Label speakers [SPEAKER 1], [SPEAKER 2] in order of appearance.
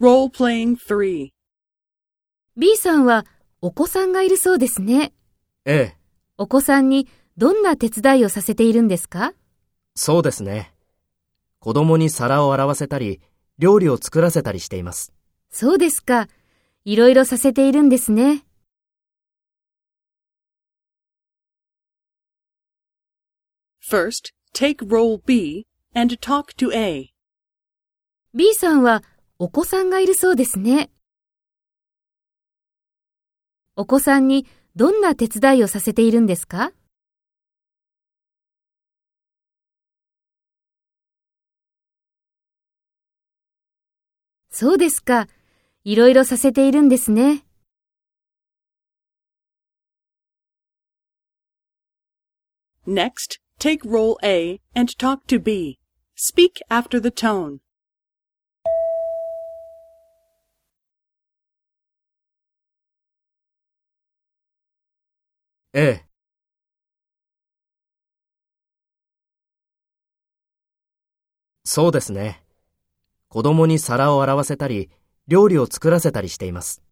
[SPEAKER 1] Role-playing 3.
[SPEAKER 2] B さんはお子さんがいるそうですね。
[SPEAKER 3] ええ、
[SPEAKER 2] お子さんにどんな手伝いをさせているんですか？
[SPEAKER 3] そうですね。子供に皿を洗わせたり、料理を作らせたりしています。
[SPEAKER 2] そうですか。いろいろさせているんですね。
[SPEAKER 1] First, take role B and talk to A.
[SPEAKER 2] B さんはお子さんがいるそうですね。お子さんにどんな手伝いをさせているんですか？そうですか。いろいろさせているんですね。
[SPEAKER 1] Next, take role A and talk to B. Speak after the tone.
[SPEAKER 3] ええ。そうですね。子供に皿を洗わせたり、料理を作らせたりしています。